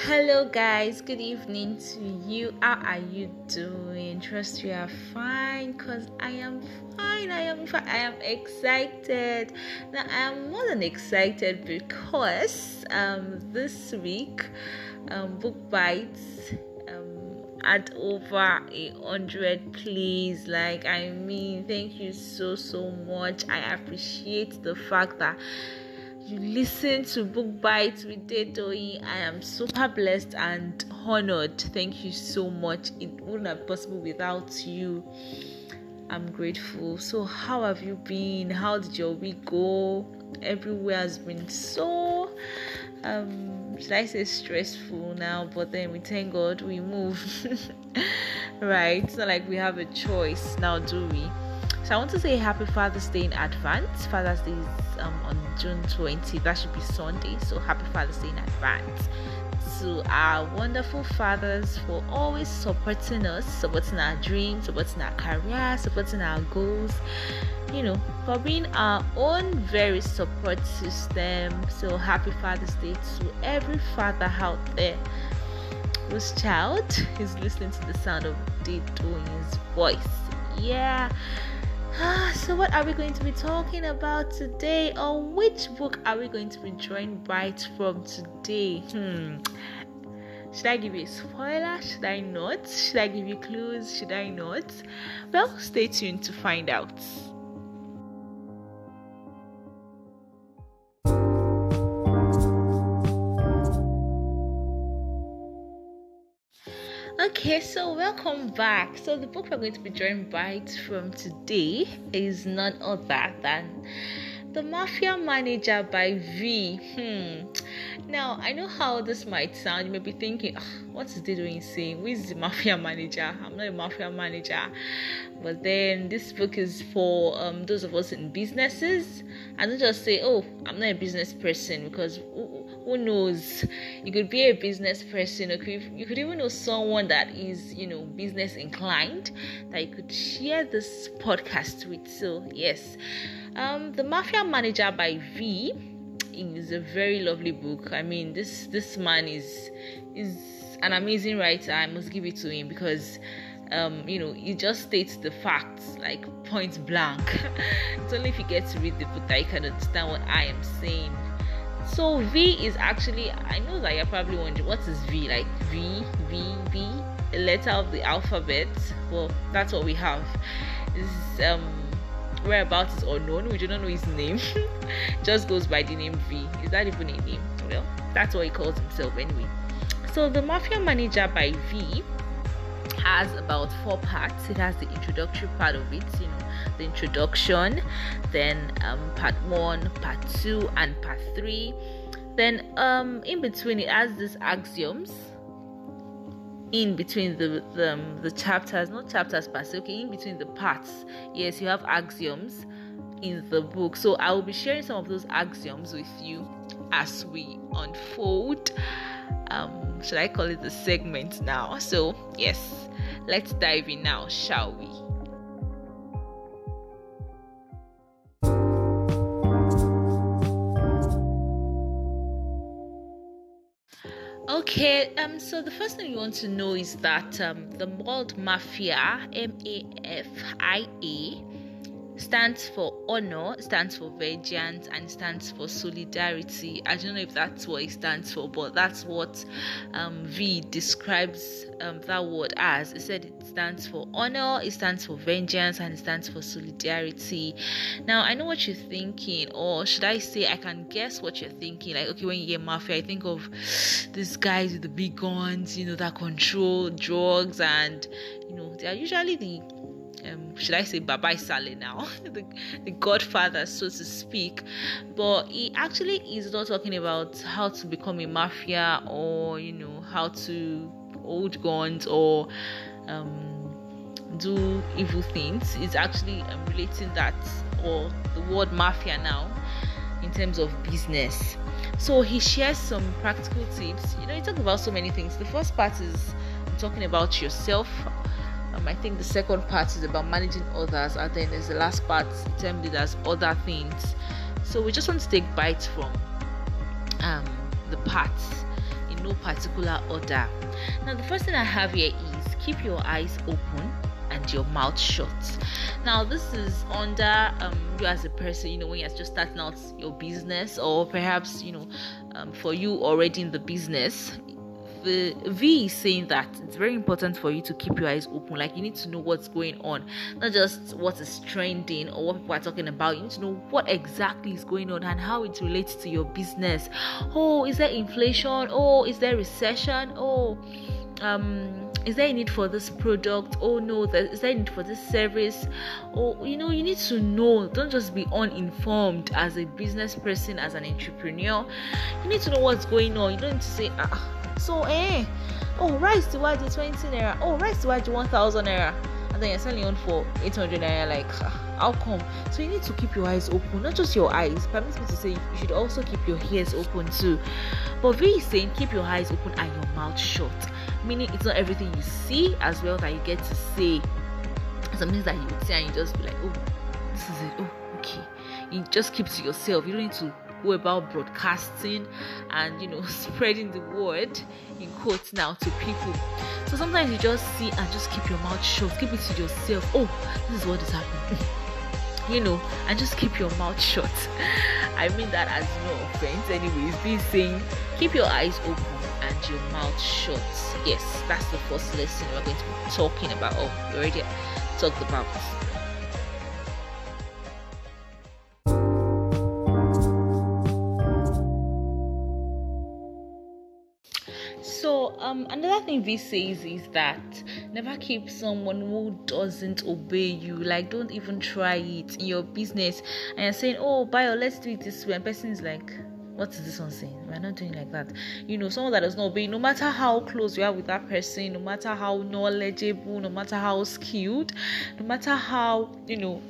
Hello, guys. Good evening to you. How are you doing? Trust you are fine because I am fine. I am fine. I am excited. Now, I am more than excited because um, this week, um, Book Bites um, had over a hundred plays. Like, I mean, thank you so, so much. I appreciate the fact that you listen to Book Bites with Dedoyi. I am super blessed and honored. Thank you so much. It wouldn't have possible without you. I'm grateful. So, how have you been? How did your week go? Everywhere has been so, um, should I say stressful now? But then we thank God we move. right? It's not like we have a choice now, do we? So I want to say happy Father's Day in advance. Father's Day is um, on June 20. That should be Sunday. So happy Father's Day in advance to our wonderful fathers for always supporting us, supporting our dreams, supporting our career, supporting our goals. You know, for being our own very support system. So happy Father's Day to every father out there whose child is listening to the sound of Dido's voice. Yeah. So what are we going to be talking about today? Or which book are we going to be drawing right from today? Hmm. Should i give you a spoiler? Should i not? Should i give you clues? Should i not? Well stay tuned to find out Okay, so welcome back. So the book we're going to be drawing bites from today is none other than The Mafia Manager by V. Hmm. Now I know how this might sound. You may be thinking, what is they doing saying? Who is the mafia manager? I'm not a mafia manager. But then this book is for um, those of us in businesses. And don't just say, oh, I'm not a business person because who knows you could be a business person or you could even know someone that is you know business inclined that you could share this podcast with so yes um, the mafia manager by v is a very lovely book i mean this this man is is an amazing writer i must give it to him because um, you know, he just states the facts like point blank. it's only if you get to read the book that you can understand what I am saying. So V is actually I know that you're probably wondering what is V like V V V a letter of the alphabet. Well, that's what we have. Is um whereabouts is unknown. We do not know his name. Just goes by the name V. Is that even a name? Well, that's what he calls himself anyway. So the Mafia Manager by V has about four parts. It has the introductory part of it, you know, the introduction, then um, part one, part two, and part three. Then um, in between, it has these axioms. In between the the, um, the chapters, not chapters per se, okay, in between the parts, yes, you have axioms in the book. So I will be sharing some of those axioms with you as we unfold. Um, should I call it the segment now? So yes, let's dive in now, shall we? Okay, um, so the first thing you want to know is that um, the word mafia, M A F I A, stands for honor, stands for vengeance, and stands for solidarity. I don't know if that's what it stands for, but that's what um, V describes um, that word as. It said it stands for honor, it stands for vengeance, and it stands for solidarity. Now, I know what you're thinking, or should I say, I can guess what you're thinking. Like, okay, when you hear mafia, I think of these guys with the big guns, you know, that control drugs, and you know, they are usually the um, should I say Baba Sale now, the, the godfather, so to speak. But he actually is not talking about how to become a mafia or, you know, how to hold guns or um, do evil things. It's actually um, relating that or the word mafia now in terms of business. So he shares some practical tips. You know, he talks about so many things. The first part is talking about yourself um, I think the second part is about managing others, and then there's the last part termed as other things. So we just want to take bites from um, the parts, in no particular order. Now, the first thing I have here is keep your eyes open and your mouth shut. Now, this is under um, you as a person, you know, when you're just starting out your business, or perhaps, you know, um, for you already in the business, the V is saying that it's very important for you to keep your eyes open. Like you need to know what's going on, not just what is trending or what people are talking about. You need to know what exactly is going on and how it relates to your business. Oh, is there inflation? Oh, is there recession? Oh, um is there a need for this product oh no is there a need for this service oh you know you need to know don't just be uninformed as a business person as an entrepreneur you need to know what's going on you don't need to say ah so, eh, oh, rice to watch 20 naira, oh, rice to watch 1000 naira, and then you're selling on for 800 naira. Like, how come? So, you need to keep your eyes open, not just your eyes. Permit me to say, you should also keep your ears open too. But V is saying, keep your eyes open and your mouth shut, meaning it's not everything you see as well that you get to say. Some things that you would say and you just be like, oh, this is it, oh, okay. You just keep to yourself, you don't need to go about broadcasting and you know spreading the word in quotes now to people. So sometimes you just see and just keep your mouth shut. Keep it to yourself. Oh this is what is happening. You know and just keep your mouth shut. I mean that as no offense anyways. V saying keep your eyes open your mouth shut yes that's the first lesson we're going to be talking about oh we already talked about So um, another thing V says is that never keep someone who doesn't obey you. Like don't even try it in your business. And you're saying, "Oh, Bio, let's do it this way," and person is like, what is this one saying? We're not doing like that. You know, someone that does not obey, no matter how close you are with that person, no matter how knowledgeable, no matter how skilled, no matter how, you know,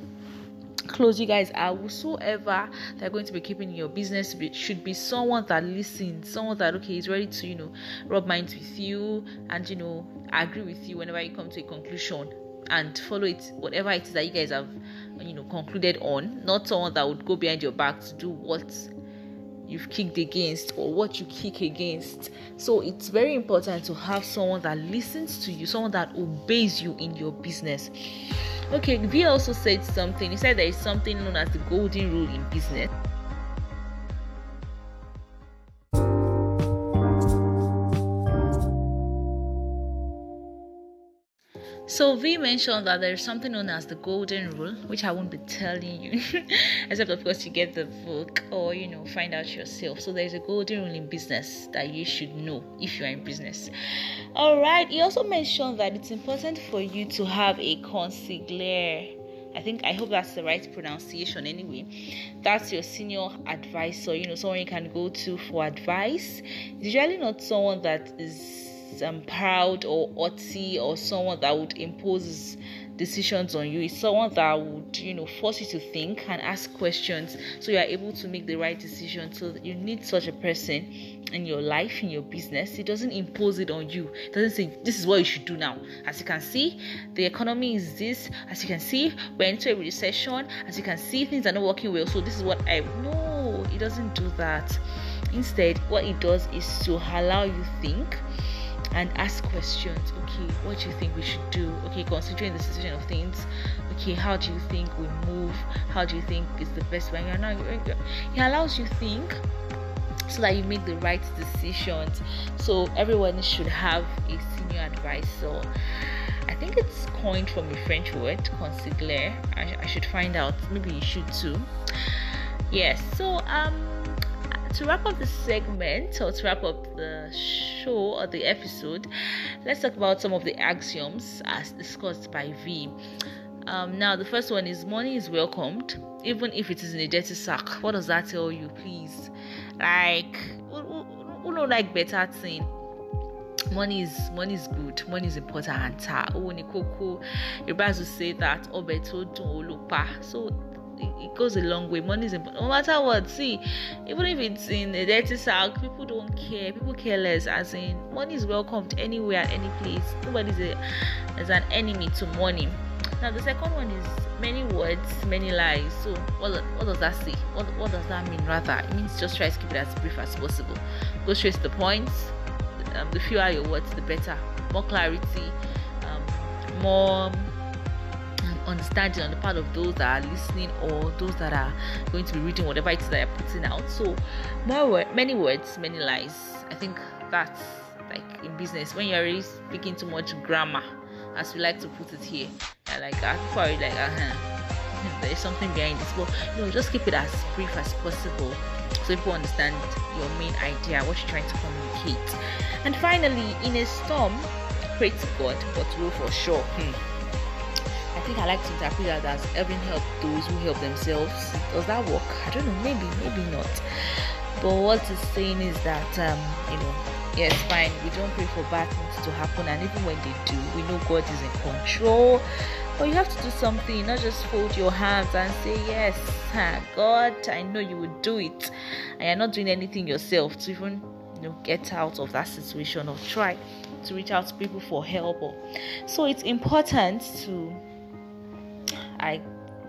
close you guys are whosoever they're going to be keeping in your business should be someone that listens someone that okay is ready to you know rub minds with you and you know agree with you whenever you come to a conclusion and follow it whatever it is that you guys have you know concluded on not someone that would go behind your back to do what you've kicked against or what you kick against. So it's very important to have someone that listens to you, someone that obeys you in your business. Okay, V also said something. He said there is something known as the golden rule in business. So V mentioned that there is something known as the golden rule, which I won't be telling you, except of course you get the book or you know find out yourself. So there's a golden rule in business that you should know if you are in business. All right. He also mentioned that it's important for you to have a consigliere. I think I hope that's the right pronunciation anyway. That's your senior advisor, you know, someone you can go to for advice. It's usually not someone that is um, proud or haughty or someone that would impose decisions on you. It's someone that would, you know, force you to think and ask questions so you are able to make the right decision. So you need such a person in your life, in your business. It doesn't impose it on you. It doesn't say this is what you should do now. As you can see, the economy is this. As you can see, we're into a recession. As you can see, things are not working well. So this is what I no, it doesn't do that. Instead, what it does is to allow you think and ask questions okay what do you think we should do okay considering the situation of things okay how do you think we move how do you think is the best way you're not he allows you think so that you make the right decisions so everyone should have a senior advisor I think it's coined from a French word, consigliere. I, I should find out. Maybe you should too. Yes. So um, to wrap up the segment or to wrap up the show or the episode, let's talk about some of the axioms as discussed by V. Um, now, the first one is money is welcomed, even if it is in a dirty sack. What does that tell you, please? Like, who, know like better thing? money is money is good money is important owó ni kókó yorùbá will say that dùn so it, goes a long way. Money is important. No matter what, see, even if it's in a dirty sack, people don't care. People care less. As in, money is welcomed anywhere, any place. Nobody's a, is an enemy to money. Now the second one is many words, many lies. So what, what does that say? What, what does that mean? Rather, it means just try to keep it as brief as possible. Go straight to the point. um, the fewer your words, the better. More clarity, um, more understanding on the part of those that are listening or those that are going to be reading whatever it is that you're putting out. So, more many words, many lies. I think that's like in business when you're already speaking too much grammar, as we like to put it here. You're like, ah, people are like, uh huh, there is something behind this. But you know, just keep it as brief as possible so people understand your main idea, what you're trying to communicate. And finally, in a storm, pray to God, but row for sure. Hmm. I think I like to interpret that as having help those who help themselves. Does that work? I don't know. Maybe, maybe not. But what it's saying is that um, you know, yes, fine. We don't pray for bad things to happen, and even when they do, we know God is in control. But you have to do something, not just fold your hands and say, Yes, God, I know you will do it. And you're not doing anything yourself to even you know get out of that situation or try to reach out to people for help. So it's important to I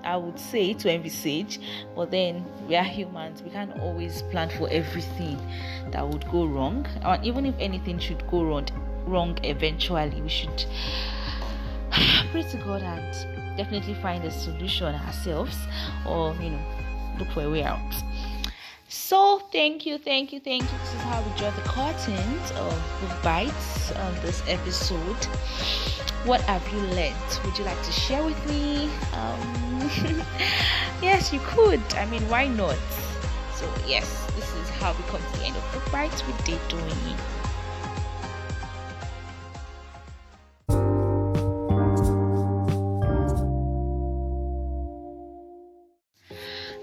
I would say to envisage, but then we are humans. We can't always plan for everything that would go wrong. Or even if anything should go wrong, wrong eventually, we should pray to God and definitely find a solution ourselves or, you know, look for a way out. So, thank you, thank you, thank you. This is how we draw the curtains of the bites on this episode. What have you learned? Would you like to share with me? Um, yes, you could. I mean, why not? So, yes, this is how we come to the end of Book Bites with Day Doing.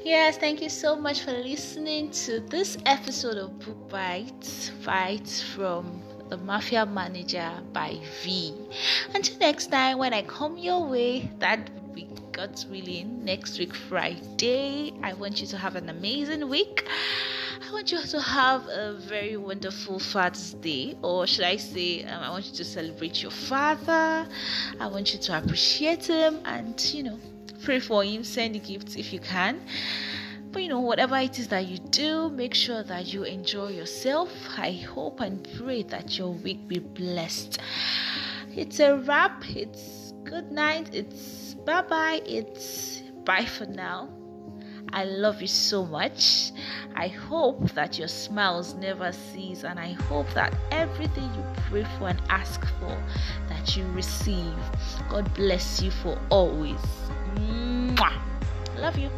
Yes, thank you so much for listening to this episode of Book Bites, Bites from the Mafia Manager by V. Until next time, when I come your way, that would be God's willing, next week, Friday. I want you to have an amazing week. I want you to have a very wonderful Father's Day, or should I say, um, I want you to celebrate your father. I want you to appreciate him and, you know, pray for him, send gifts if you can. But you know, whatever it is that you do, make sure that you enjoy yourself. I hope and pray that your week be blessed. It's a wrap. It's good night. It's bye bye. It's bye for now. I love you so much. I hope that your smiles never cease, and I hope that everything you pray for and ask for that you receive. God bless you for always. Mwah. Love you.